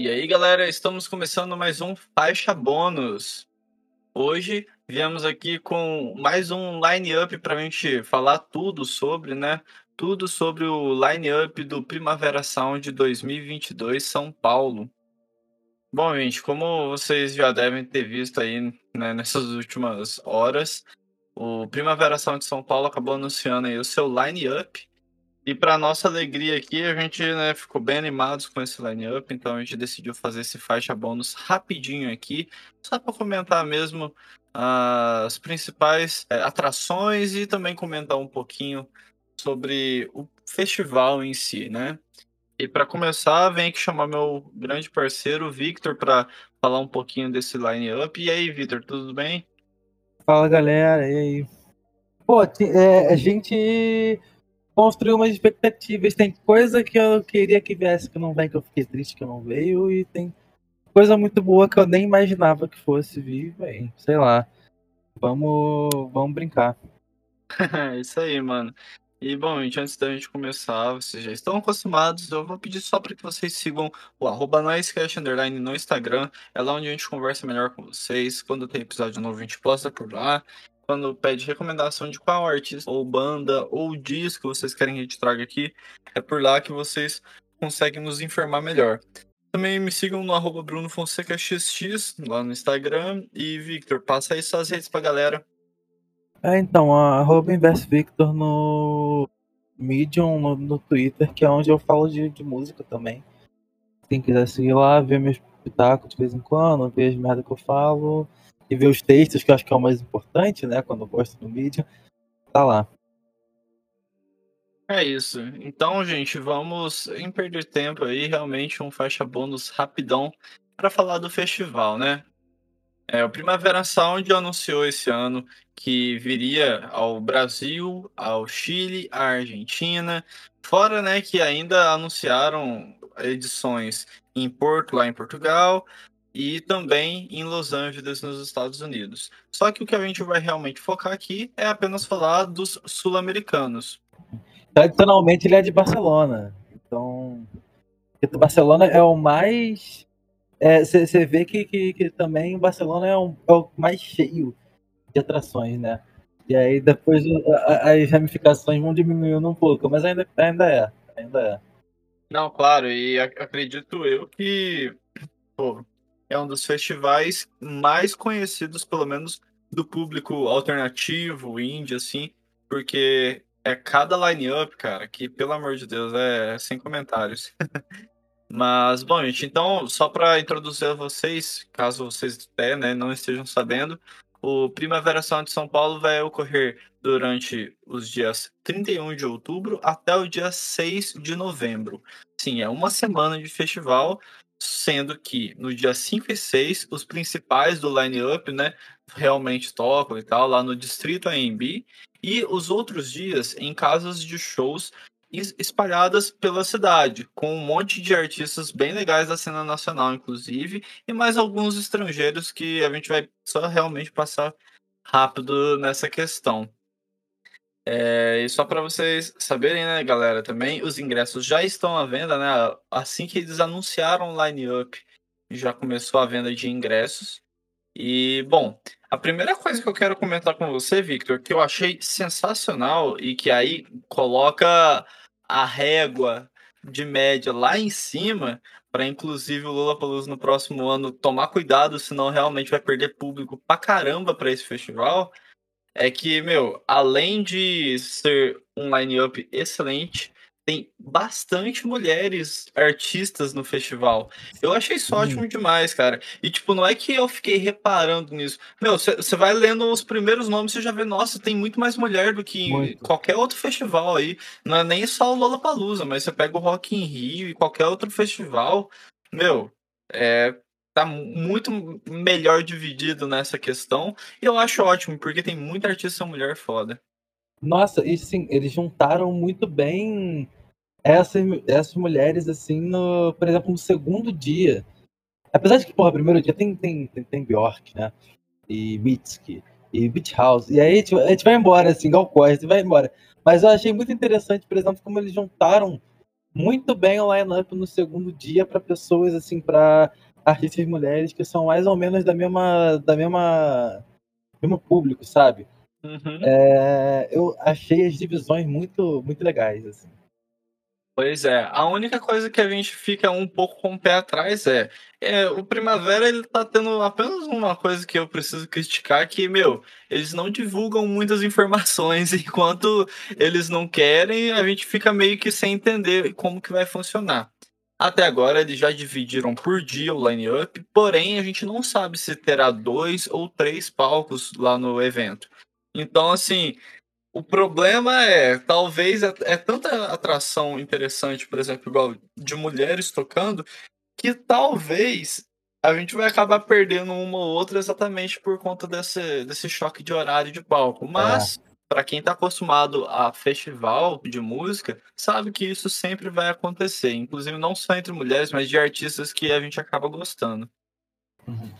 E aí, galera, estamos começando mais um Faixa Bônus. Hoje viemos aqui com mais um line-up para a gente falar tudo sobre, né? Tudo sobre o line-up do Primavera Sound 2022 São Paulo. Bom, gente, como vocês já devem ter visto aí né, nessas últimas horas, o Primavera Sound de São Paulo acabou anunciando aí o seu line-up e para nossa alegria aqui, a gente né, ficou bem animados com esse line-up, então a gente decidiu fazer esse faixa bônus rapidinho aqui, só para comentar mesmo uh, as principais é, atrações e também comentar um pouquinho sobre o festival em si, né? E para começar, vem aqui chamar meu grande parceiro, Victor, para falar um pouquinho desse line-up. E aí, Victor, tudo bem? Fala, galera, e aí? Pô, é, a gente construir umas expectativas. Tem coisa que eu queria que viesse que não vem, que eu fiquei triste que não veio, e tem coisa muito boa que eu nem imaginava que fosse vir, bem, sei lá. Vamos, vamos brincar. Isso aí, mano. E bom, gente, antes da gente começar, vocês já estão acostumados, eu vou pedir só para que vocês sigam o arroba Underline no Instagram. É lá onde a gente conversa melhor com vocês. Quando tem episódio novo, a gente posta por lá quando pede recomendação de qual artista ou banda ou disco vocês querem que a gente traga aqui, é por lá que vocês conseguem nos informar melhor. Também me sigam no arroba Bruno Fonseca XX lá no Instagram. E Victor, passa aí suas redes pra galera. É, então, arroba Victor no Medium, no, no, Twitter, que é onde eu falo de, de música também. Quem quiser seguir lá, ver meus pitacos de vez em quando, ver as merda que eu falo e ver os textos, que eu acho que é o mais importante, né? Quando eu gosto do mídia, tá lá. É isso. Então, gente, vamos em perder tempo aí, realmente um faixa bônus rapidão para falar do festival, né? É, o Primavera Sound anunciou esse ano que viria ao Brasil, ao Chile, à Argentina, fora, né, que ainda anunciaram edições em Porto, lá em Portugal, e também em Los Angeles, nos Estados Unidos. Só que o que a gente vai realmente focar aqui é apenas falar dos sul-americanos. Tradicionalmente ele é de Barcelona. Então, Barcelona é o mais. Você é, vê que, que, que, também Barcelona é, um, é, o mais cheio de atrações, né? E aí depois as ramificações vão diminuindo um pouco, mas ainda, ainda é. Ainda é. Não, claro, e acredito eu que pô, é um dos festivais mais conhecidos, pelo menos do público alternativo, indie, assim, porque é cada line-up, cara, que, pelo amor de Deus, é sem comentários. Mas, bom, gente, então, só para introduzir a vocês, caso vocês até, né, não estejam sabendo, o Primavera Sound de São Paulo vai ocorrer durante os dias 31 de outubro até o dia 6 de novembro. Sim, é uma semana de festival, sendo que no dia 5 e 6 os principais do line-up, né, realmente tocam e tal, lá no Distrito AMB, e os outros dias em casas de shows espalhadas pela cidade, com um monte de artistas bem legais da cena nacional, inclusive, e mais alguns estrangeiros que a gente vai só realmente passar rápido nessa questão. É, e só para vocês saberem, né, galera, também os ingressos já estão à venda, né? Assim que eles anunciaram o line-up, já começou a venda de ingressos. E, bom, a primeira coisa que eu quero comentar com você, Victor, que eu achei sensacional e que aí coloca a régua de média lá em cima, para inclusive o Lula Palusa no próximo ano tomar cuidado, senão realmente vai perder público pra caramba para esse festival é que, meu, além de ser um line-up excelente, tem bastante mulheres artistas no festival. Eu achei isso Sim. ótimo demais, cara. E, tipo, não é que eu fiquei reparando nisso. Meu, você vai lendo os primeiros nomes, você já vê, nossa, tem muito mais mulher do que muito. qualquer outro festival aí. Não é nem só o Lollapalooza, mas você pega o Rock in Rio e qualquer outro festival. Meu, é, tá muito melhor dividido nessa questão. E eu acho ótimo, porque tem muita artista mulher foda. Nossa, e sim, eles juntaram muito bem essas, essas mulheres, assim, no, por exemplo, no segundo dia. Apesar de que, porra, primeiro dia tem, tem, tem, tem Bjork, né? E Mitski, e Beach House. E aí tipo, a gente vai embora, assim, igual Costa, vai embora. Mas eu achei muito interessante, por exemplo, como eles juntaram muito bem o line-up no segundo dia para pessoas, assim, para artistas mulheres que são mais ou menos da mesma. da mesma. mesmo público, sabe? Uhum. É, eu achei as divisões muito, muito legais, assim. Pois é, a única coisa que a gente fica um pouco com o pé atrás é, é, o Primavera ele tá tendo apenas uma coisa que eu preciso criticar, que, meu, eles não divulgam muitas informações, enquanto eles não querem, a gente fica meio que sem entender como que vai funcionar. Até agora eles já dividiram por dia o line-up, porém a gente não sabe se terá dois ou três palcos lá no evento. Então, assim, o problema é, talvez é, é, tanta atração interessante, por exemplo, igual de mulheres tocando, que talvez a gente vai acabar perdendo uma ou outra exatamente por conta desse, desse choque de horário de palco. Mas, é. Para quem está acostumado a festival de música, sabe que isso sempre vai acontecer. Inclusive, não só entre mulheres, mas de artistas que a gente acaba gostando. Uhum.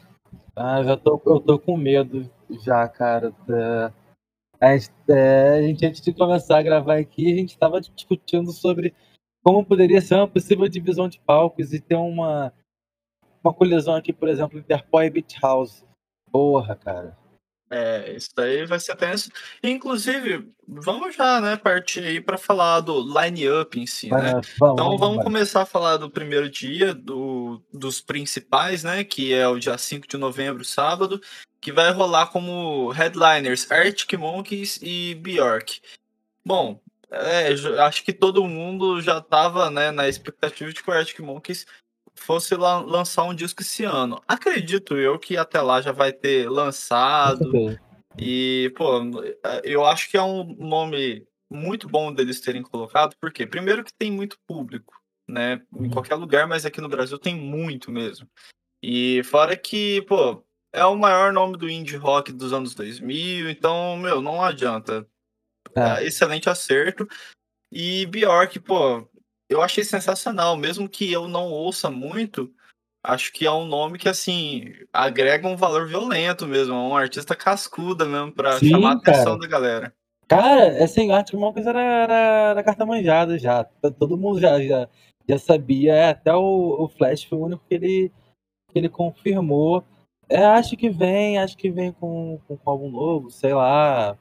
Ah, já tô, eu tô com medo já, cara. Da a gente, é, a gente, antes de começar a gravar aqui, a gente estava discutindo sobre como poderia ser uma possível divisão de palcos e ter uma, uma colisão aqui, por exemplo, Interpol e Beach House. Porra, cara. É, isso daí vai ser tenso. Inclusive, vamos já, né, partir aí para falar do line-up em si, né? Vamos, então vamos, vamos começar a falar do primeiro dia, do, dos principais, né, que é o dia 5 de novembro, sábado, que vai rolar como headliners Arctic Monkeys e Bjork. Bom, é, acho que todo mundo já estava né, na expectativa de que o Arctic Monkeys fosse la lançar um disco esse ano. Acredito eu que até lá já vai ter lançado. E, pô, eu acho que é um nome muito bom deles terem colocado, porque primeiro que tem muito público, né? Em uhum. qualquer lugar, mas aqui no Brasil tem muito mesmo. E fora que, pô, é o maior nome do indie rock dos anos 2000, então, meu, não adianta. É. É, excelente acerto. E Bjork, pô, eu achei sensacional, mesmo que eu não ouça muito, acho que é um nome que, assim, agrega um valor violento mesmo, é um artista cascuda mesmo, pra Sim, chamar a atenção cara. da galera. Cara, assim, Arctic Monkeys era, era, era carta manjada já, todo mundo já, já, já sabia, é, até o, o Flash foi o único que ele, que ele confirmou, é, acho que vem, acho que vem com, com, com algum novo, sei lá.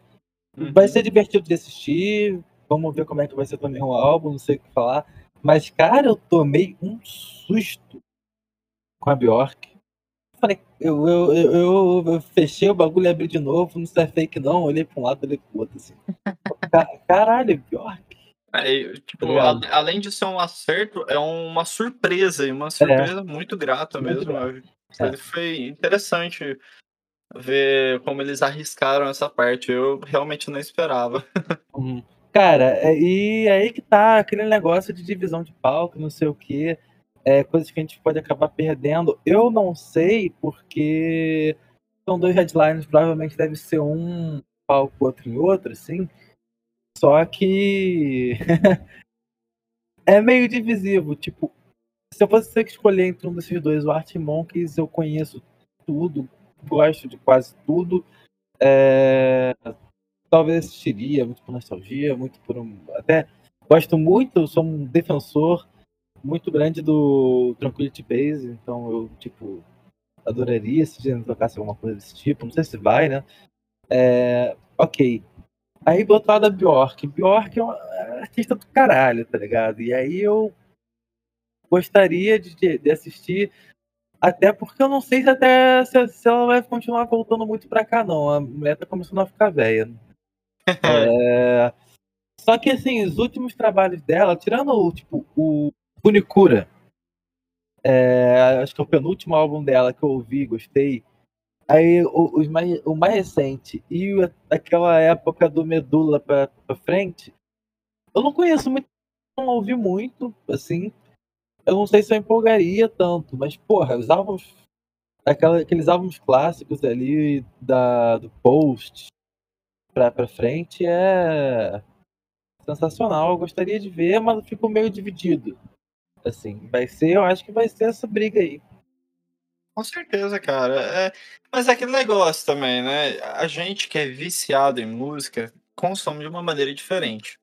Uhum. Vai ser divertido de assistir. Vamos ver como é que vai ser também o álbum, não sei o que falar. Mas, cara, eu tomei um susto com a Bjork. Falei, eu, eu, eu, eu, fechei o bagulho e abri de novo, não sei é fake não, olhei pra um lado, olhei pro outro, assim. Caralho, Bjork. É, tipo, a, além de ser um acerto, é uma surpresa, e uma surpresa é. muito grata muito mesmo. É. Foi interessante ver como eles arriscaram essa parte. Eu realmente não esperava. Uhum. Cara, é, e aí que tá aquele negócio de divisão de palco, não sei o quê. É, coisas que a gente pode acabar perdendo. Eu não sei, porque são dois headlines, provavelmente deve ser um palco, outro em outro, assim. Só que é meio divisivo. Tipo, se eu fosse ter que escolher entre um desses dois, o Art Monkeys, eu conheço tudo, gosto de quase tudo. É... Talvez assistiria muito por nostalgia, muito por um. Até gosto muito, sou um defensor muito grande do Tranquility Base, então eu, tipo, adoraria se ele tocasse alguma coisa desse tipo. Não sei se vai, né? É... Ok. Aí lado a Bjork. Bjork é uma artista do caralho, tá ligado? E aí eu gostaria de, de assistir, até porque eu não sei se até se, se ela vai continuar voltando muito pra cá, não. A mulher tá começando a ficar velha. é... Só que assim, os últimos trabalhos dela, tirando o tipo o Unicura, é... acho que é o penúltimo álbum dela que eu ouvi, gostei. Aí o, os mais, o mais recente e aquela época do Medula pra, pra frente, eu não conheço muito, não ouvi muito, assim eu não sei se eu empolgaria tanto, mas, porra, os álbuns. Aquela, aqueles álbuns clássicos ali da, do Post pra, frente é sensacional. Eu gostaria de ver, mas eu fico meio dividido. Assim, vai ser, eu acho que vai ser essa briga aí. Com certeza, cara. É, mas é aquele negócio também, né? A gente que é viciado em música consome de uma maneira diferente.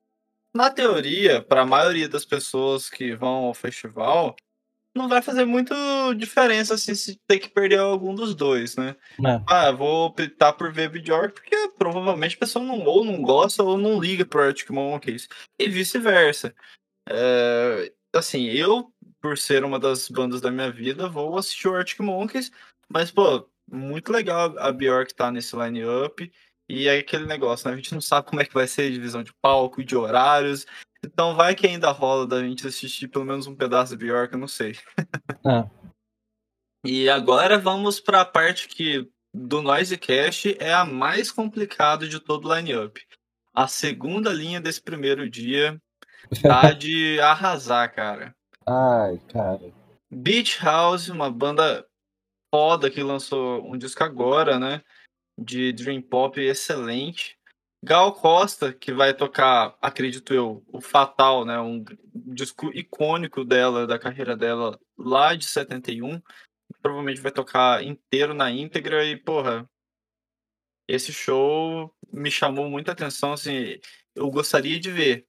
na teoria, para a maioria das pessoas que vão ao festival, não vai fazer muito diferença assim, se ter que perder algum dos dois, né? É. Ah, vou optar por ver Bjork porque provavelmente a pessoa não, ou não gosta ou não liga pro Arctic Monkeys. E vice-versa. É, assim, eu, por ser uma das bandas da minha vida, vou assistir o Arctic Monkeys, mas, pô, muito legal a Bjork tá nesse line-up. E é aquele negócio, né? A gente não sabe como é que vai ser a divisão de palco, de horários. Então vai que ainda rola da gente assistir pelo menos um pedaço de Bjork, eu não sei. É. E agora vamos para a parte que do Noisecast é a mais complicada de todo o line-up. A segunda linha desse primeiro dia tá de arrasar, cara. Ai, cara. Beach House, uma banda foda que lançou um disco agora, né? De Dream Pop excelente. Gal Costa, que vai tocar, acredito eu, o Fatal, né? Um disco icônico dela, da carreira dela, lá de 71. Provavelmente vai tocar inteiro na íntegra e, porra, esse show me chamou muita atenção, assim, eu gostaria de ver.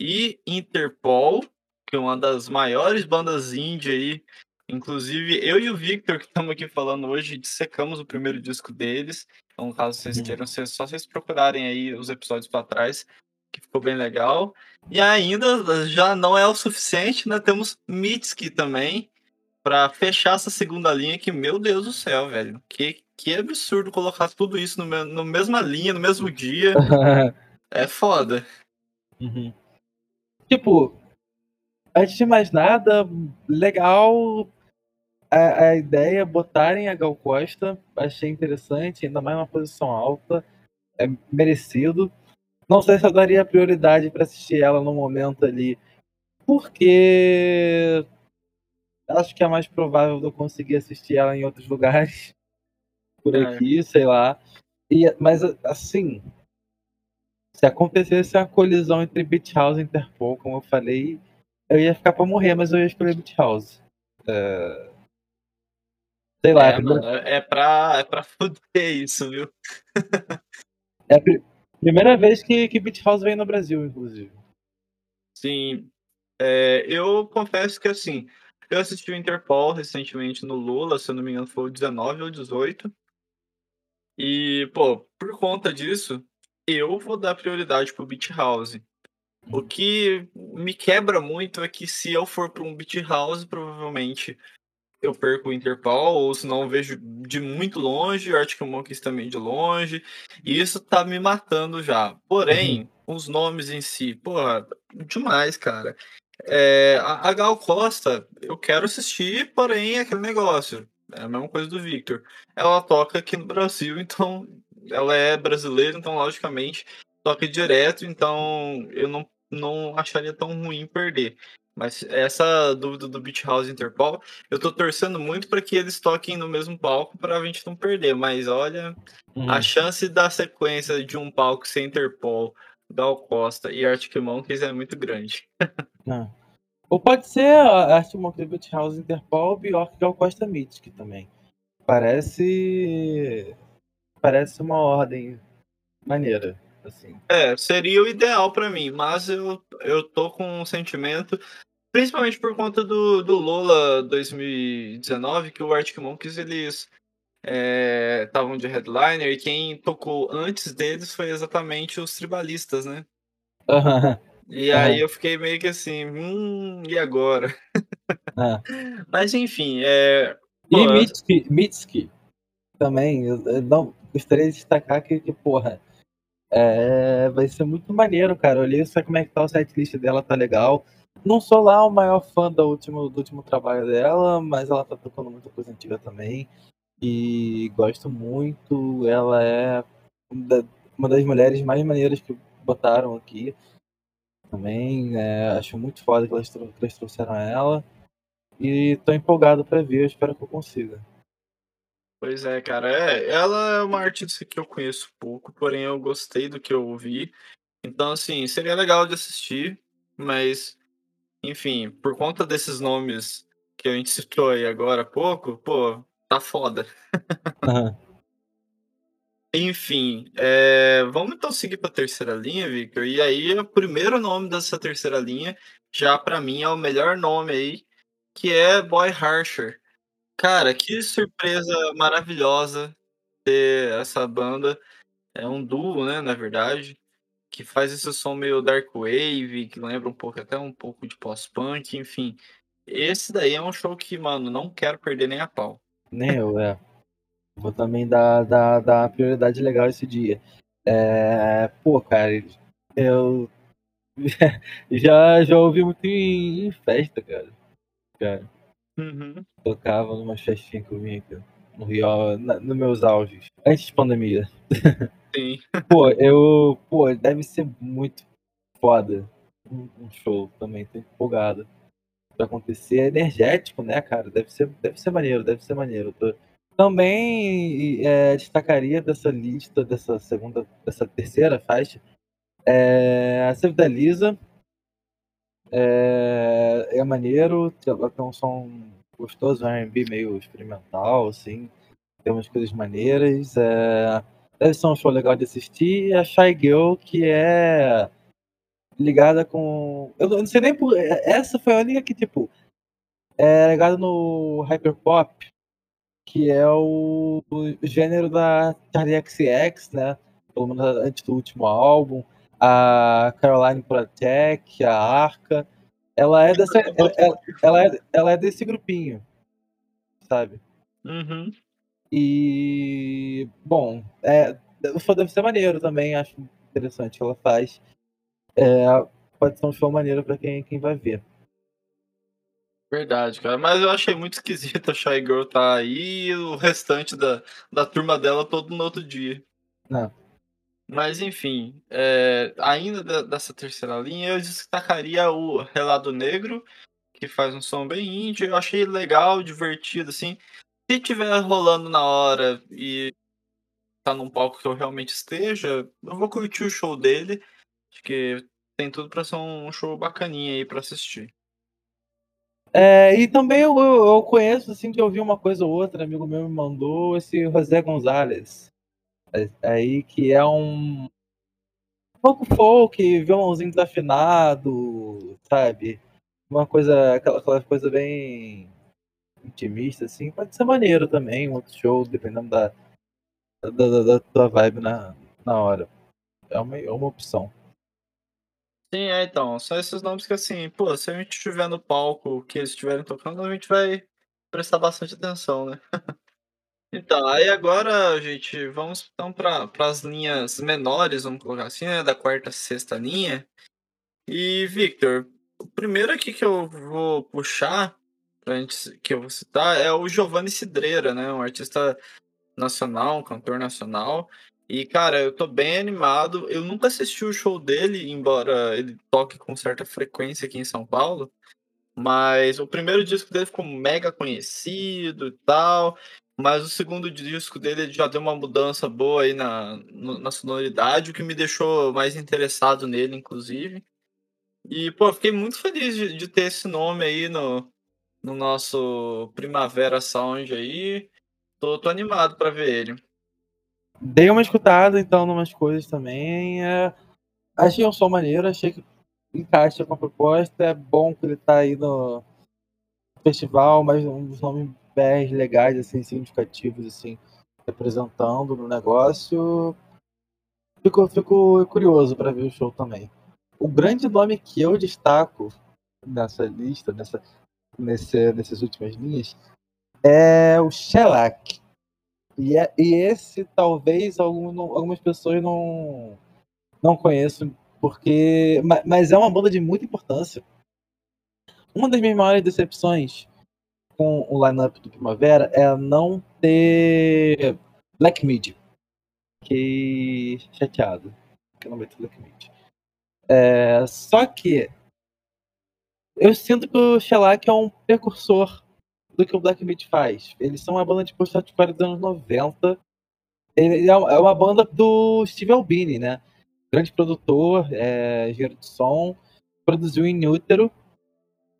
E Interpol, que é uma das maiores bandas indie aí, inclusive eu e o Victor, que estamos aqui falando hoje, dissecamos o primeiro disco deles. Então, caso vocês Uhum. queiram, vocês- só vocês procurarem aí os episódios para trás, que ficou bem legal. E ainda já não é o suficiente, né? Temos Mitski também, para fechar essa segunda linha, que, meu Deus do céu, velho. Que, que absurdo colocar tudo isso no, me- no mesma linha, no mesmo dia. É foda. Uhum. Tipo, antes de mais nada, legal a, a ideia botarem a Gal Costa, achei interessante, ainda mais uma posição alta, é merecido. Não sei se eu daria prioridade para assistir ela no momento ali, porque acho que é mais provável de eu conseguir assistir ela em outros lugares por É. aqui, sei lá. E, mas assim, se acontecesse uma colisão entre Beach House e Interpol, como eu falei, eu ia ficar pra morrer, mas eu ia escolher Beach House. É... Sei lá, É, primeira, mano, é pra, é pra fuder isso, viu? é a pri- primeira vez que, que Beach House vem no Brasil, inclusive. Sim. É, eu confesso que assim, eu assisti o Interpol recentemente no Lula, se eu não me engano, foi o 19 ou 18. E, pô, por conta disso, eu vou dar prioridade pro Beat House. O que me quebra muito é que se eu for para um Beat House, provavelmente eu perco o Interpol, ou se não vejo de muito longe, o Arctic Monkeys também de longe, e isso tá me matando já. Porém, os nomes em si, porra, demais, cara. É, a, a Gal Costa, eu quero assistir, porém é aquele negócio. É a mesma coisa do Victor. Ela toca aqui no Brasil, então ela é brasileira, então logicamente toca direto, então eu não, não acharia tão ruim perder. Mas essa dúvida do Beach House e Interpol, eu tô torcendo muito para que eles toquem no mesmo palco para a gente não perder. Mas olha, Uhum. a chance da sequência de um palco sem Interpol, Gal Costa e Arctic Monkeys é muito grande. Ah. Ou pode ser a Arte Monkeys Beach House Interpol, Bjork Gal Costa Mythic também. Parece. Parece uma ordem maneira, assim. É, seria o ideal para mim, mas eu, eu tô com um sentimento, principalmente por conta do, do Lola 2019, que o Arctic Monkeys eles estavam de headliner e quem tocou antes deles foi exatamente os tribalistas, né? Aham. E aí eu fiquei meio que assim, hum, e agora? Ah. Mas enfim, é. E Mitski, Mitski também, eu, eu não gostaria de destacar que, que porra, é, vai ser muito maneiro, cara. Olhei só como é que tá o setlist dela, tá legal. Não sou lá o maior fã do último, do último trabalho dela, mas ela tá tocando muita coisa antiga também. E gosto muito. Ela é uma das mulheres mais maneiras que botaram aqui. Também é, acho muito foda que elas, que elas trouxeram ela. E tô empolgado pra ver, eu espero que eu consiga. Pois é, cara. É, ela é uma artista que eu conheço pouco, porém eu gostei do que eu ouvi. Então, assim, seria legal de assistir, mas, enfim, por conta desses nomes que a gente citou aí agora há pouco, pô, tá foda. Aham. Enfim, é, vamos então seguir para a terceira linha, Victor. E aí, o primeiro nome dessa terceira linha, já para mim é o melhor nome aí, que é Boy Harsher. Cara, que surpresa maravilhosa ter essa banda. É um duo, né, na verdade, que faz esse som meio dark wave, que lembra um pouco até um pouco de post-punk, enfim. Esse daí é um show que, mano, não quero perder nem a pau. Nem eu, é. Vou também dar, dar, dar prioridade legal esse dia. É, pô, cara, eu já, já ouvi muito em, em festa, cara. cara. Uhum. Tocava numa festinha que eu vinha aqui, no Rio, na, nos meus auges, antes de pandemia. Sim. pô, eu. Pô, deve ser muito foda um, um show também, tô empolgado pra acontecer. É energético, né, cara? Deve ser, deve ser maneiro, deve ser maneiro. Tô... Também é, destacaria dessa lista, dessa segunda, dessa terceira faixa, é, a Save da Lisa. É, é maneiro, tem um som gostoso, R&B meio experimental, assim. Tem umas coisas maneiras. É, deve ser um show legal de assistir. E a Shy Girl, que é ligada com. Eu não sei nem por. Essa foi a única que, tipo, é ligada no Hyperpop, que é o, o gênero da Charlie XX, né? Pelo menos antes do último álbum. A Caroline Protec, a Arca. Ela é dessa. Ela, ela, ela, é, ela é desse grupinho. Sabe? Uhum. E. Bom, é, deve ser maneiro também, acho interessante que ela faz é, pode ser um show maneiro pra quem, quem vai ver. Verdade, cara. Mas eu achei muito esquisito a Shy Girl tá aí e o restante da, da turma dela todo no outro dia. Não. Mas enfim, é, ainda da, dessa terceira linha, eu destacaria o Relado Negro, que faz um som bem indie. Eu achei legal, divertido, assim. Se tiver rolando na hora e tá num palco que eu realmente esteja, eu vou curtir o show dele. Acho que tem tudo para ser um show bacaninha aí para assistir. É, e também eu, eu, conheço, assim, que eu vi uma coisa ou outra, amigo meu me mandou esse José Gonzalez. É, aí, que é um, pouco folk, violãozinho desafinado, sabe? Uma coisa, aquela, aquela coisa bem intimista, assim. Pode ser maneiro também, um outro show, dependendo da, da, da, da tua vibe na, na hora. É uma, é uma opção. Sim, é, então. São esses nomes que, assim, pô, se a gente estiver no palco que eles estiverem tocando, a gente vai prestar bastante atenção, né? então, aí agora, gente, vamos então para as linhas menores, vamos colocar assim, né? Da quarta sexta linha. E, Victor, o primeiro aqui que eu vou puxar, pra gente, que eu vou citar, é o Giovanni Cidreira, né? Um artista nacional, um cantor nacional. E, cara, eu tô bem animado. Eu nunca assisti o show dele, embora ele toque com certa frequência aqui em São Paulo. Mas o primeiro disco dele ficou mega conhecido e tal. Mas o segundo disco dele já deu uma mudança boa aí na, na sonoridade, o que me deixou mais interessado nele, inclusive. E, pô, fiquei muito feliz de, de ter esse nome aí no, no nosso Primavera Sound aí. Tô, tô animado para ver ele. Dei uma escutada, então, umas coisas também. É... Achei um som maneiro, achei que encaixa com a proposta. É bom que ele tá aí no festival, mas um dos bem legais, assim, significativos, assim, representando no negócio. Fico, fico curioso para ver o show também. O grande nome que eu destaco nessa lista, nessa, nesse, nessas últimas linhas, é o Shellac. E, é, e esse talvez algum, algumas pessoas não, não conheçam, porque. Mas é uma banda de muita importância. Uma das minhas maiores decepções com o lineup do Primavera é não ter Black Mid. Fiquei chateado que não ter Black Mid. É, só que eu sinto que o Shellac é um precursor do que o Black Meat faz. Eles são uma banda de post-hardcore dos anos 90. Ele é, é uma banda do Steve Albini, né? Grande produtor, é, engenheiro de som. Produziu em Útero,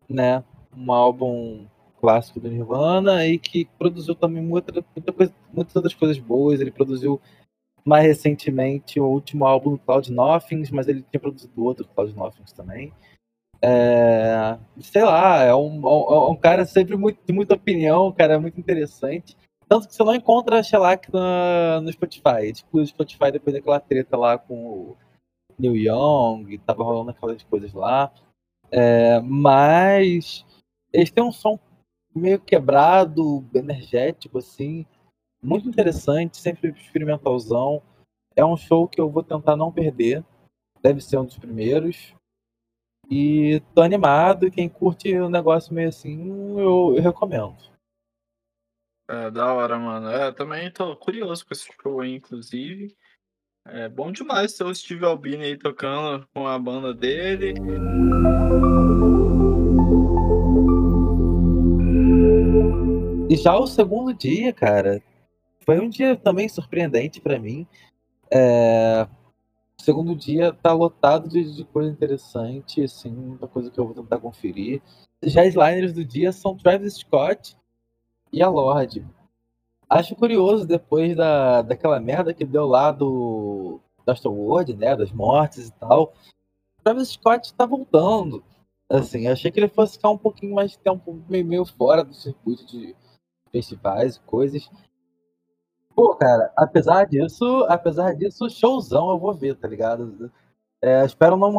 né? Um álbum clássico do Nirvana e que produziu também muita, muita coisa, muitas outras coisas boas. Ele produziu mais recentemente o último álbum do Cloud Nothings, mas ele tinha produzido outro Cloud Nothings também. É, sei lá, é um, é um cara sempre muito, de muita opinião, um cara muito interessante. Tanto que você não encontra Shellac no, Spotify. Tipo, o Spotify depois daquela treta lá com o Neil Young, tava rolando aquelas coisas lá. É, mas eles têm um som meio quebrado, energético, assim, muito interessante, sempre experimentalzão. É um show que eu vou tentar não perder. Deve ser um dos primeiros. E tô animado. Quem curte o um negócio meio assim, eu, eu recomendo. É, da hora, mano. É, também tô curioso com esse show aí, inclusive. É bom demais ter o Steve Albini aí tocando com a banda dele. E já o segundo dia, cara, foi um dia também surpreendente para mim. É... O segundo dia tá lotado de, de, coisa interessante, assim, muita coisa que eu vou tentar conferir. Já as liners do dia são Travis Scott e a Lorde. Acho curioso, depois da, daquela merda que deu lá do World, né, das mortes e tal, Travis Scott tá voltando. Assim, achei que ele fosse ficar um pouquinho mais tempo meio, meio fora do circuito de festivais e coisas. Pô, cara, apesar disso, apesar disso, showzão eu vou ver, tá ligado? É, espero não.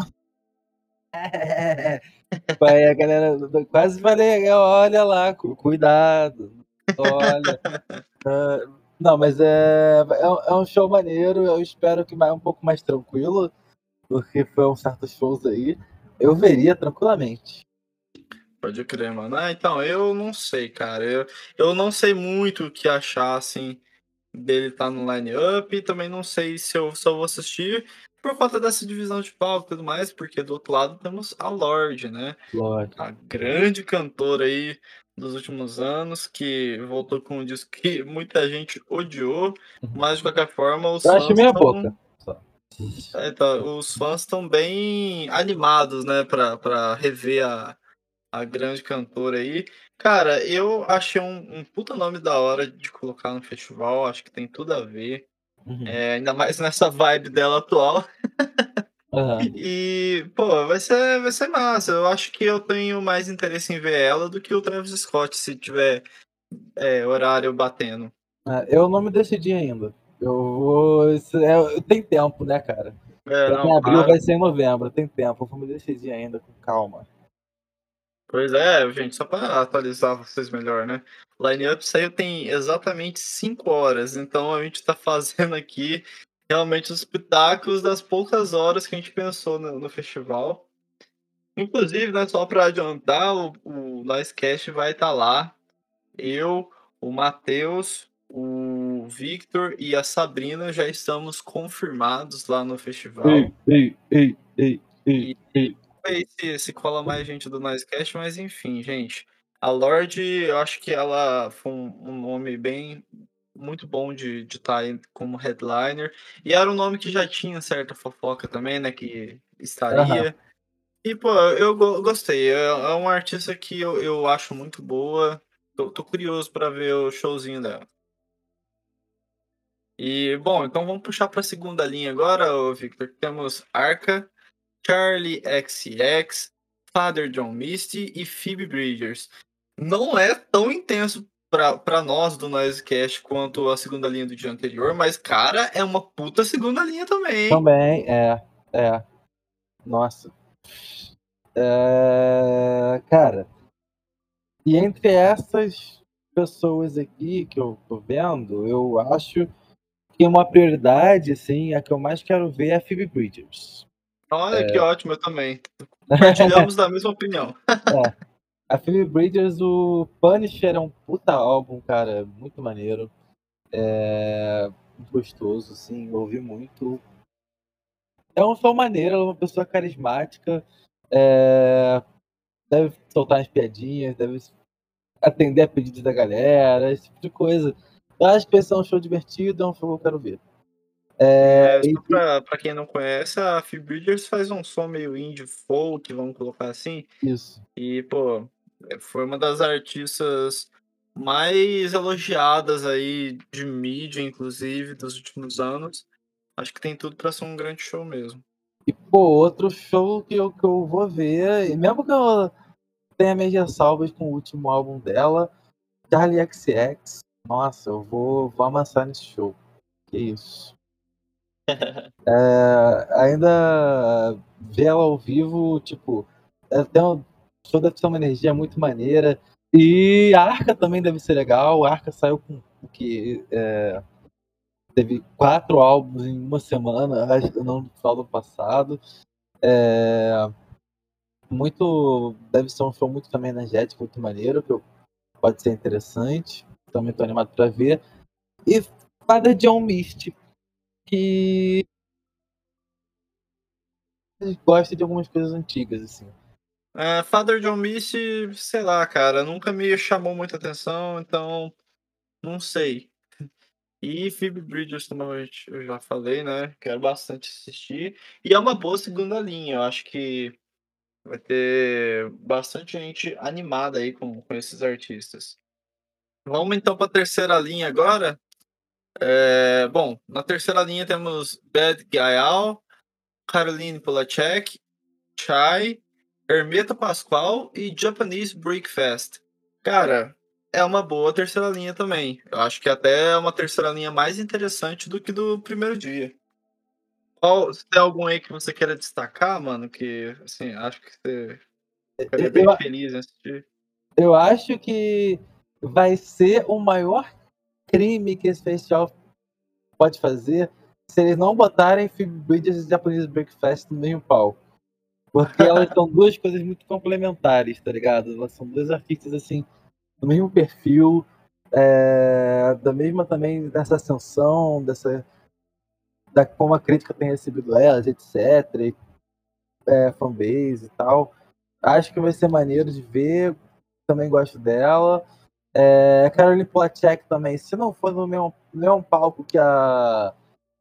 Vai, a galera quase falei, olha lá, cuidado, olha. Uh, não, mas é, é, é, um show maneiro, eu espero que vai um pouco mais tranquilo, porque foi um certo shows aí. Eu veria tranquilamente. Pode crer, mano. Ah, então, eu não sei, cara. Eu, eu não sei muito o que achar, assim, dele tá no line-up. Também não sei se eu só vou assistir por conta dessa divisão de palco e tudo mais, porque do outro lado temos a Lorde, né? Lorde. A grande cantora aí dos últimos anos, que voltou com um disco que muita gente odiou, uhum. mas de qualquer forma os. Acho meia tão... boca. É, então, os fãs estão bem animados, né, pra, pra rever a, a grande cantora aí. Cara, eu achei um, um puta nome da hora de colocar no festival, acho que tem tudo a ver. Uhum. É, ainda mais nessa vibe dela atual. Uhum. E, pô, vai ser, vai ser massa. Eu acho que eu tenho mais interesse em ver ela do que o Travis Scott, se tiver é, horário batendo. É, eu não me decidi ainda. Eu vou. É, tem tempo, né, cara? É, não, em abril vai ser em novembro, tem tempo. Eu vou me decidir ainda com calma. Pois é, gente, só para atualizar vocês melhor, né? Line-up saiu tem exatamente 5 horas, então a gente está fazendo aqui realmente os pitacos das poucas horas que a gente pensou no, no festival. Inclusive, né, só para adiantar, o, o Nicecast vai estar tá lá. Eu, o Matheus, o Victor e a Sabrina já estamos confirmados lá no festival. Ei, ei, ei, ei, ei, ei sei se, se cola mais gente do Nicecast, mas enfim, gente. A Lorde, eu acho que ela foi um, um nome bem muito bom de estar tá como headliner. E era um nome que já tinha certa fofoca também, né? Que estaria. Uhum. E, pô, eu gostei. É, é uma artista que eu, eu acho muito boa. Tô, tô curioso para ver o showzinho dela. E, bom, então vamos puxar para a segunda linha agora, Victor. Temos Arca, Charlie XX, Father John Misty e Phoebe Bridgers. Não é tão intenso para nós do Noisecast quanto a segunda linha do dia anterior, mas, cara, é uma puta segunda linha também. Também, é. É. Nossa. É, cara, e entre essas pessoas aqui que eu tô vendo, eu acho que uma prioridade, assim, a que eu mais quero ver é a Phoebe Bridgers. Olha é... que ótimo, eu também. Compartilhamos da mesma opinião. é. A Phoebe Bridgers, o Punisher é um puta álbum, cara, muito maneiro. É gostoso, assim, ouvi muito. É uma pessoa maneira, ela é uma pessoa carismática. É... Deve soltar umas piadinhas, deve atender a pedidos da galera, esse tipo de coisa. Eu acho que vai ser um show divertido, é um show que eu quero ver. É, é, pra, pra, quem não conhece, a Phoebe Bridgers faz um som meio indie folk, vamos colocar assim. Isso. E, pô, foi uma das artistas mais elogiadas aí de mídia, inclusive, dos últimos anos. Acho que tem tudo para ser um grande show mesmo. E, pô, outro show que eu, que eu vou ver, e mesmo que eu tenha minhas ressalvas com o último álbum dela, Charlie XX, nossa, eu vou, vou amassar nesse show. Que isso. É, ainda ver ela ao vivo, tipo, tem um show deve ser uma energia muito maneira. E a Arca também deve ser legal. A Arca saiu com que é, teve quatro álbuns em uma semana, não no final do passado. É, muito deve ser um show muito também energético, muito maneiro, que pode ser interessante. Também estou animado para ver. E Father John Misty, que gosta de algumas coisas antigas assim. Uh, Father John Misty, sei lá, cara, nunca me chamou muita atenção, então não sei. E Phoebe Bridgers também eu já falei, né? Quero bastante assistir. E é uma boa segunda linha. Eu acho que vai ter bastante gente animada aí com, com esses artistas. Vamos então para a terceira linha agora. É, bom, na terceira linha temos Bad Gael, Caroline Polacek, Chai, Hermeto Pascoal e Japanese Breakfast. Cara, é uma boa terceira linha também. Eu acho que até é uma terceira linha mais interessante do que do primeiro dia. Qual, tem algum aí que você queira destacar, mano? Que, assim, acho que você ficaria bem eu, feliz em assistir. Eu acho que vai ser o maior crime que esse festival pode fazer se eles não botarem Phoebe Bridges e Japanese Breakfast no mesmo palco. Porque elas são duas coisas muito complementares, tá ligado? Elas são duas artistas, assim, do mesmo perfil, é, da mesma também dessa ascensão, dessa da como a crítica tem recebido elas, etc. E, é, fanbase e tal. Acho que vai ser maneiro de ver. Também gosto dela. É, Caroline Polachek também, se não for no mesmo, mesmo palco que a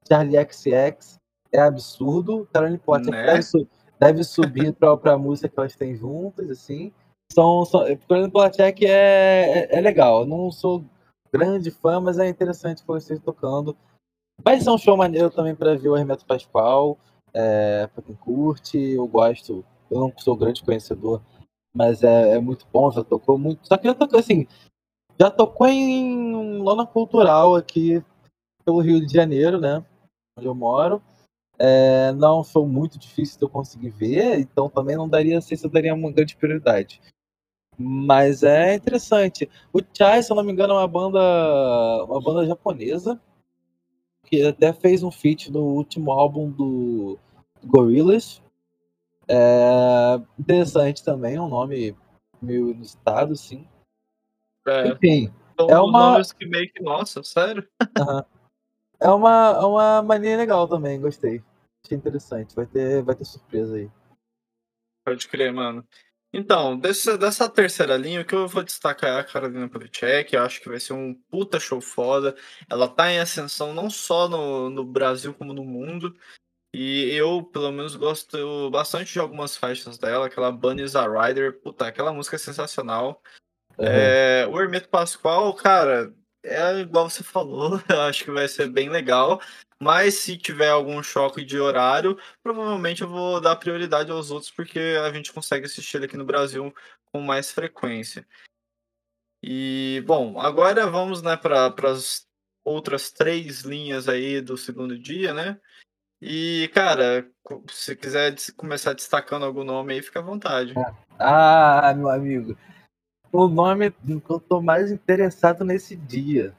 Charlie XX, é absurdo. Caroline Polachek né? deve, deve subir para a música que elas têm juntas, assim. São, são, a Tchek é, é, é, legal. Eu não sou grande fã, mas é interessante que vocês tocando. Vai ser um show maneiro também para ver o Hermeto Pascoal. É, para quem curte, eu gosto. Eu não sou grande conhecedor, mas é, é muito bom. Já tocou muito. Só que já tocou assim. Já tocou em lona cultural aqui pelo Rio de Janeiro, né? Onde eu moro. É, não foi muito difícil de eu conseguir ver, então também não daria, sei se eu daria uma grande prioridade. Mas é interessante. O Chai, se eu não me engano, é uma banda, uma banda japonesa que até fez um feat no último álbum do Gorillaz. É interessante também, um nome meio inusitado, sim. É, Enfim, é uma que meio que nossa, sério. Uhum. É uma, é uma mania legal também, gostei. Achei interessante. Vai ter, vai ter surpresa aí. Pode crer, mano. Então, desse, dessa terceira linha, o que eu vou destacar é a Carolina Polachek. Eu acho que vai ser um puta show foda. Ela tá em ascensão não só no, no Brasil, como no mundo. E eu, pelo menos, gosto bastante de algumas faixas dela. Aquela Bunny is a Rider. Puta, aquela música é sensacional. Uhum. É, o Hermeto Pascoal, cara, é igual você falou, eu acho que vai ser bem legal. Mas se tiver algum choque de horário, provavelmente eu vou dar prioridade aos outros, porque a gente consegue assistir ele aqui no Brasil com mais frequência. E, bom, agora vamos né, para as outras três linhas aí do segundo dia, né? E, cara, se quiser começar destacando algum nome aí, fica à vontade. Ah, meu amigo. O nome que eu tô mais interessado nesse dia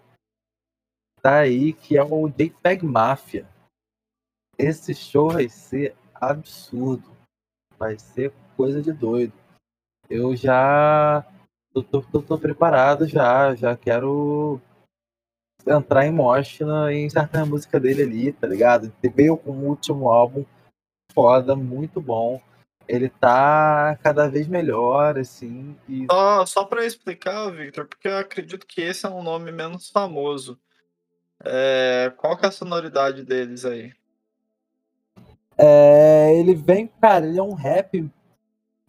tá aí, que é o JPEG Mafia. Esse show vai ser absurdo. Vai ser coisa de doido. Eu já tô, tô, tô, tô preparado já, já quero entrar em mosh em certa música dele ali, tá ligado? Veio com o último álbum foda, muito bom. Ele tá cada vez melhor, assim. E... Só, só pra explicar, Victor, porque eu acredito que esse é um nome menos famoso. É, qual que é a sonoridade deles aí? É, ele vem, cara, ele é um rap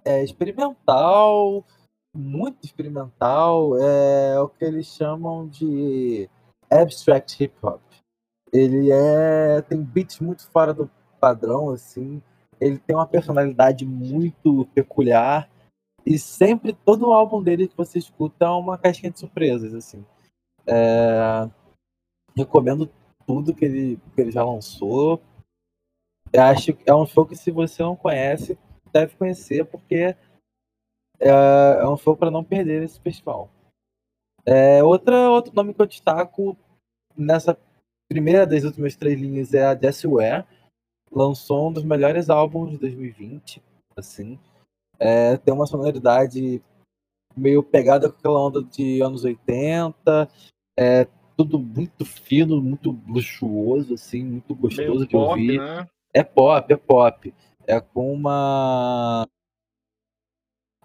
é, experimental, muito experimental, é o que eles chamam de abstract hip hop. Ele é tem beats muito fora do padrão, assim. Ele tem uma personalidade muito peculiar. E sempre, todo álbum dele que você escuta é uma caixinha de surpresas, assim. É... Recomendo tudo que ele, que ele já lançou. Eu acho que é um show que se você não conhece, deve conhecer, porque é, é um show para não perder esse festival. É, outra, outro nome que eu destaco nessa primeira das últimas três linhas é a Jessie Ware. Lançou um dos melhores álbuns de 2020, assim. É, tem uma sonoridade meio pegada com aquela onda de anos 80. É tudo muito fino, muito luxuoso, assim, muito gostoso meio que pop, eu vi. Né? É pop, é pop. É com uma.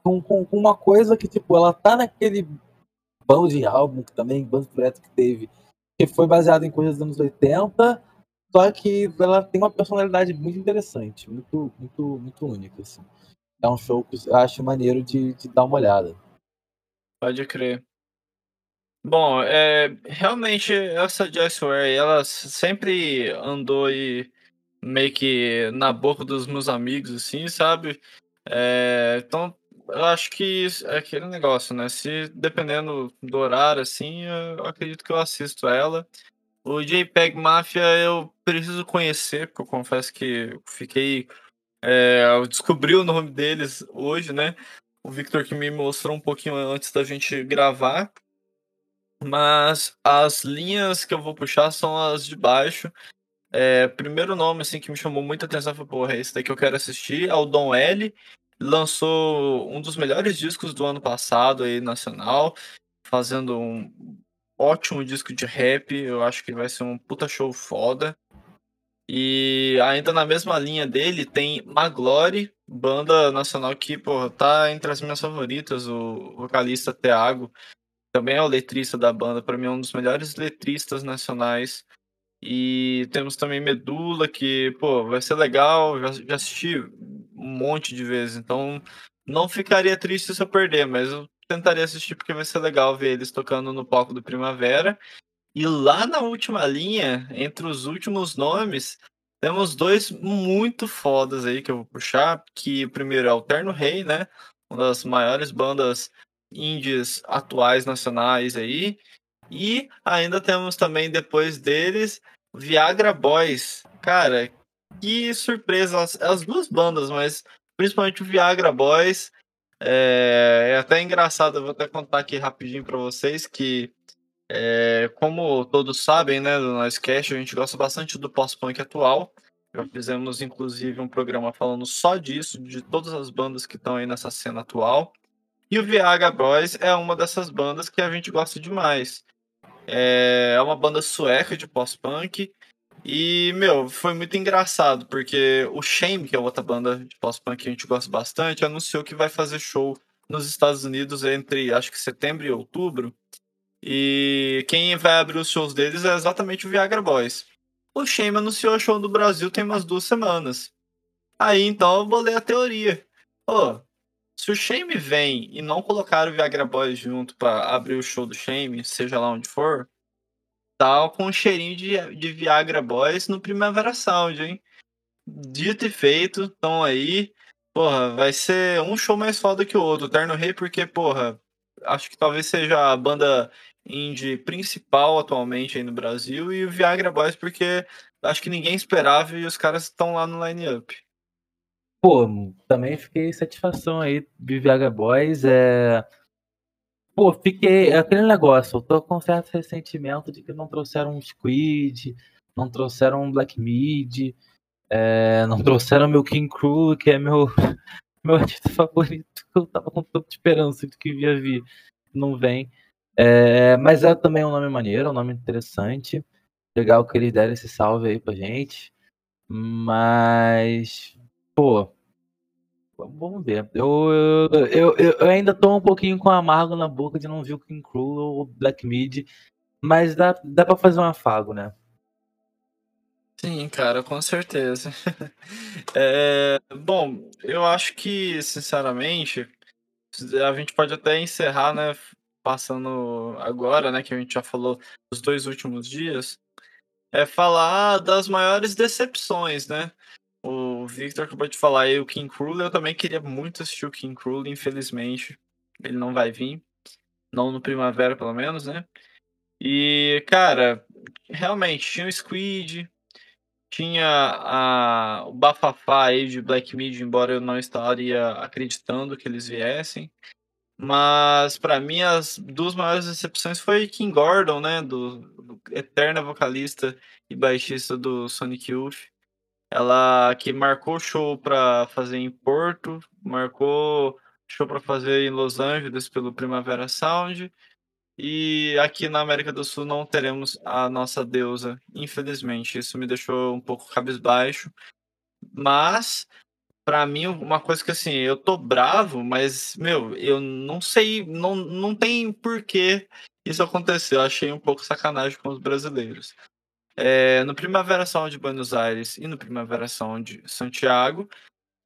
Com, com, com, uma coisa que, tipo, ela tá naquele bando de álbum que também, bando de projeto que teve, que foi baseado em coisas dos anos 80, só que ela tem uma personalidade muito interessante, muito, muito, muito única, assim. É um show que eu acho maneiro de, de dar uma olhada. Pode crer. Bom, é, realmente essa Ware, ela sempre andou aí meio que na boca dos meus amigos, assim, sabe? É, então, eu acho que é aquele negócio, né? Se dependendo do horário, assim, eu acredito que eu assisto ela. O JPEG Mafia eu preciso conhecer, porque eu confesso que fiquei. É, eu descobri o nome deles hoje, né? O Victor que me mostrou um pouquinho antes da gente gravar. Mas as linhas que eu vou puxar são as de baixo. É, primeiro nome assim que me chamou muita atenção foi, porra, esse daqui eu quero assistir, é o Dom L. Lançou um dos melhores discos do ano passado aí, nacional, fazendo um ótimo disco de rap. Eu acho que vai ser um puta show foda. E ainda na mesma linha dele tem Maglory, banda nacional que, porra, tá entre as minhas favoritas. O vocalista Thiago também é o letrista da banda, para mim é um dos melhores letristas nacionais e temos também Medula, que, pô, vai ser legal. Já, já assisti um monte de vezes, então não ficaria triste se eu perder, mas eu tentaria assistir porque vai ser legal ver eles tocando no palco do Primavera. E lá na última linha, entre os últimos nomes, temos dois muito fodas aí que eu vou puxar, que o primeiro é o Terno Rei, né? Uma das maiores bandas indies atuais nacionais aí. E ainda temos também depois deles Viagra Boys. Cara, que surpresa. As, as duas bandas, mas principalmente o Viagra Boys. É, é até engraçado, eu vou até contar aqui rapidinho para vocês que, é, como todos sabem, né, do Noisecast, a gente gosta bastante do pós-punk atual. Já fizemos, inclusive, um programa falando só disso, de todas as bandas que estão aí nessa cena atual. E o Viagra Boys é uma dessas bandas que a gente gosta demais. É, é uma banda sueca de pós-punk. E, meu, foi muito engraçado, porque o Shame, que é outra banda de pós-punk que a gente gosta bastante, anunciou que vai fazer show nos Estados Unidos entre, acho que setembro e outubro. E quem vai abrir os shows deles é exatamente o Viagra Boys. O Shame anunciou o show do Brasil tem umas duas semanas. Aí, então, eu vou ler a teoria. Pô, se o Shame vem e não colocar o Viagra Boys junto para abrir o show do Shame, seja lá onde for, tá com um cheirinho de, de Viagra Boys no Primavera Sound, hein? Dito e feito, estão aí. Porra, vai ser um show mais foda que o outro. Terno Rei, porque, porra, acho que talvez seja a banda indie principal atualmente aí no Brasil. E o Viagra Boys, porque acho que ninguém esperava e os caras estão lá no line-up. Pô, também fiquei satisfação aí de VH Boys. É... Pô, fiquei. É aquele negócio, eu tô com certo ressentimento de que não trouxeram um Squid, não trouxeram um Black Mid, é... não trouxeram meu King Crew, que é meu, meu artista favorito, que eu tava com tanta esperança de que via vir. Não vem. É... Mas é também um nome maneiro, um nome interessante. Legal que eles deram esse salve aí pra gente. Mas Pô, vamos ver. Eu, eu, eu, eu, ainda tô um pouquinho com amargo na boca de não ver o King Crew ou Black Mid, mas dá, dá pra fazer um afago, né? Sim, cara, com certeza. é, bom, eu acho que, sinceramente, a gente pode até encerrar, né? Passando agora, né? Que a gente já falou dos dois últimos dias. é falar das maiores decepções, né? O Victor acabou de falar aí o King Cruel, eu também queria muito assistir o King Cruel, infelizmente ele não vai vir, não no Primavera pelo menos, né? E, cara, realmente, tinha o Squid, tinha a, o bafafá aí de Black Mid, embora eu não estaria acreditando que eles viessem. Mas para mim as duas maiores decepções foi Kim Gordon, né, do, do eterna vocalista e baixista do Sonic Youth. Ela que marcou show para fazer em Porto, marcou show para fazer em Los Angeles pelo Primavera Sound. E aqui na América do Sul não teremos a nossa deusa, infelizmente. Isso me deixou um pouco cabisbaixo. Mas para mim, uma coisa que assim, eu tô bravo, mas, meu, eu não sei, não, não tem porquê isso acontecer. Eu achei um pouco sacanagem com os brasileiros. É, no Primavera Sound de Buenos Aires e no Primavera Sound de Santiago,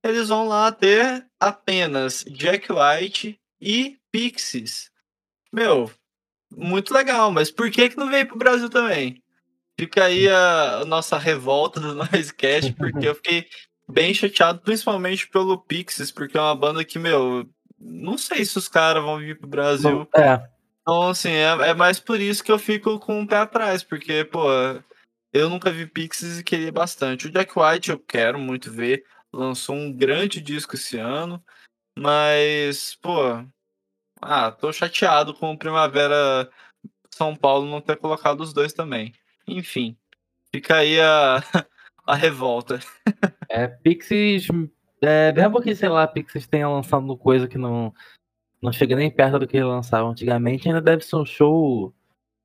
eles vão lá ter apenas Jack White e Pixies. Meu, muito legal, mas por que que não veio pro Brasil também? Fica aí a, a nossa revolta do Noisecast, porque eu fiquei bem chateado, principalmente pelo Pixies, porque é uma banda que, meu, não sei se os caras vão vir pro Brasil. É. Então, assim, é, é, mais por isso que eu fico com o pé atrás, porque, pô, eu nunca vi Pixies e queria bastante. O Jack White eu quero muito ver, lançou um grande disco esse ano, mas, pô, ah, tô chateado com o Primavera São Paulo não ter colocado os dois também. Enfim, fica aí a, a revolta. É, Pixies. É, mesmo que, sei lá, Pixies tenha lançado coisa que não, não chega nem perto do que lançavam antigamente, ainda deve ser um show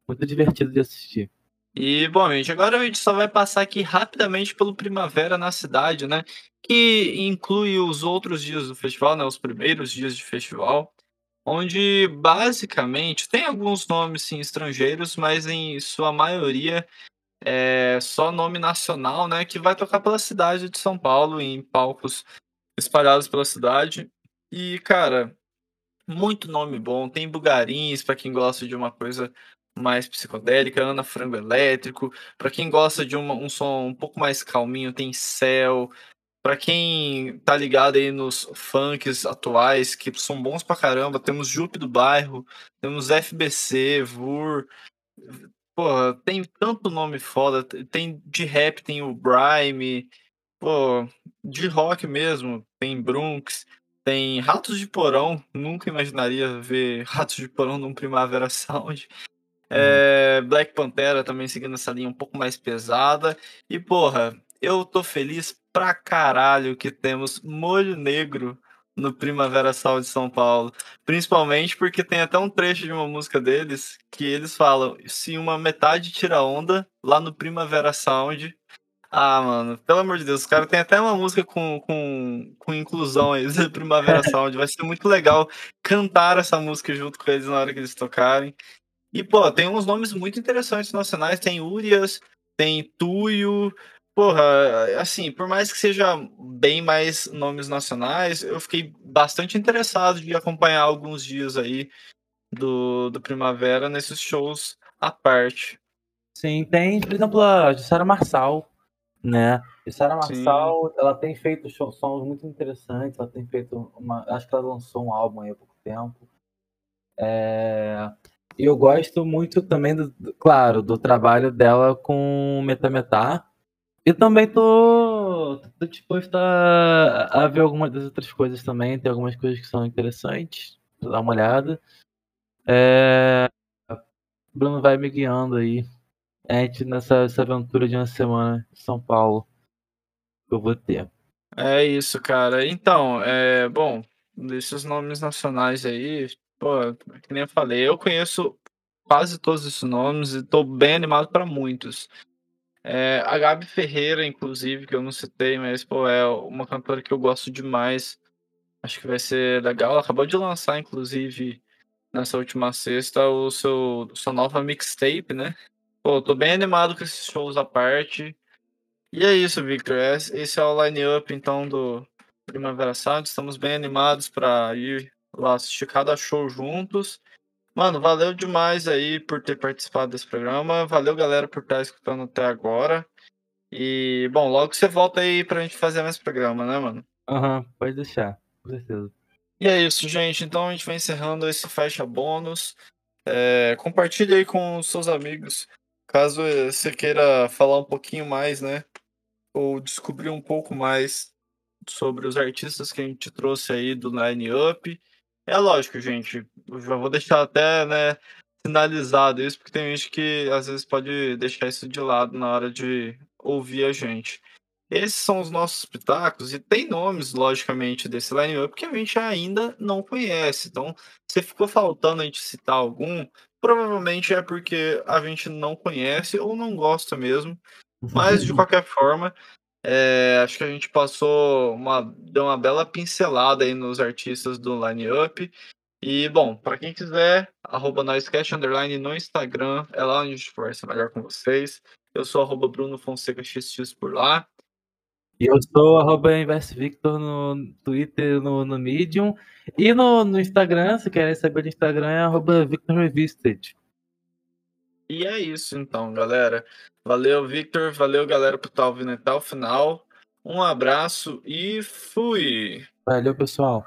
muito divertido de assistir. E, bom, gente, agora a gente só vai passar aqui rapidamente pelo Primavera na cidade, né? Que inclui os outros dias do festival, né? Os primeiros dias de festival. Onde, basicamente, tem alguns nomes, sim, estrangeiros, mas em sua maioria é só nome nacional, né, que vai tocar pela cidade de São Paulo em palcos espalhados pela cidade. E, cara, muito nome bom. Tem Bugarins, para quem gosta de uma coisa mais psicodélica, Ana Frango Elétrico. Para quem gosta de uma, um som um pouco mais calminho, tem Céu. Para quem tá ligado aí nos funks atuais, que são bons pra caramba, temos Jupe do Bairro, temos FBC, VUR, Pô, tem tanto nome foda. Tem de rap, tem o Brime. Pô, de rock mesmo, tem Brunks. Tem Ratos de Porão. Nunca imaginaria ver Ratos de Porão num Primavera Sound. É, Black Pantera também seguindo essa linha um pouco mais pesada. E, porra, eu tô feliz pra caralho que temos Molho Negro no Primavera Sound de São Paulo. Principalmente porque tem até um trecho de uma música deles que eles falam: se uma metade tira onda, lá no Primavera Sound. Ah, mano, pelo amor de Deus, os caras tem até uma música com, com, com inclusão aí do Primavera Sound. Vai ser muito legal cantar essa música junto com eles na hora que eles tocarem. E, pô, tem uns nomes muito interessantes nacionais. Tem Urias, tem Tuyo, Porra, assim, por mais que seja bem mais nomes nacionais, eu fiquei bastante interessado de acompanhar alguns dias aí do, do Primavera nesses shows à parte. Sim, tem, por exemplo, a Sara Marçal, né? E Sara Marçal, Sim. ela tem feito sons muito interessantes, ela tem feito uma. Acho que ela lançou um álbum aí há pouco tempo. É, eu gosto muito também, do, claro, do trabalho dela com Metametá e também tô, tô disposto a, a ver algumas das outras coisas também. Tem algumas coisas que são interessantes. Dar uma olhada. É, Bruno vai me guiando aí. A gente nessa aventura de uma semana em São Paulo. Eu vou ter. É isso, cara. Então, é, bom, desses nomes nacionais aí, pô, que nem eu falei, eu conheço quase todos esses nomes e tô bem animado para muitos. É, a Gabi Ferreira, inclusive, que eu não citei, mas pô, é uma cantora que eu gosto demais. Acho que vai ser legal. Ela acabou de lançar, inclusive, nessa última sexta, o seu sua nova mixtape, né? Pô, tô bem animado com esses shows à parte. E é isso, Victor. Esse é o line-up, então, do Primavera Sound. Estamos bem animados para ir lá assistir cada show juntos. Mano, valeu demais aí por ter participado desse programa. Valeu, galera, por estar escutando até agora. E, bom, logo você volta aí pra gente fazer mais programa, né, mano? Aham, uhum, pode deixar, com certeza. E é isso, gente. Então a gente vai encerrando esse faixa bônus. É, compartilhe aí com os seus amigos, caso você queira falar um pouquinho mais, né? Ou descobrir um pouco mais sobre os artistas que a gente trouxe aí do Line Up. É lógico, gente. Eu já vou deixar até, né, sinalizado isso, porque tem gente que às vezes pode deixar isso de lado na hora de ouvir a gente. Esses são os nossos pitacos e tem nomes, logicamente, desse line-up que a gente ainda não conhece. Então, se ficou faltando a gente citar algum, provavelmente é porque a gente não conhece ou não gosta mesmo. Mas, de qualquer forma, é, acho que a gente passou uma, deu uma bela pincelada aí nos artistas do line-up. E, bom, para quem quiser, arroba noisecast, underline no Instagram, é lá onde a gente conversa melhor com vocês. Eu sou arroba Bruno Fonseca XX por lá. E eu sou arroba InvestVictor no Twitter, no, no Medium. E no, no Instagram, se querem saber do Instagram, é arroba Victor Revisited. E é isso então, galera. Valeu, Victor. Valeu, galera, por estar ouvindo até o final. Um abraço e fui! Valeu, pessoal.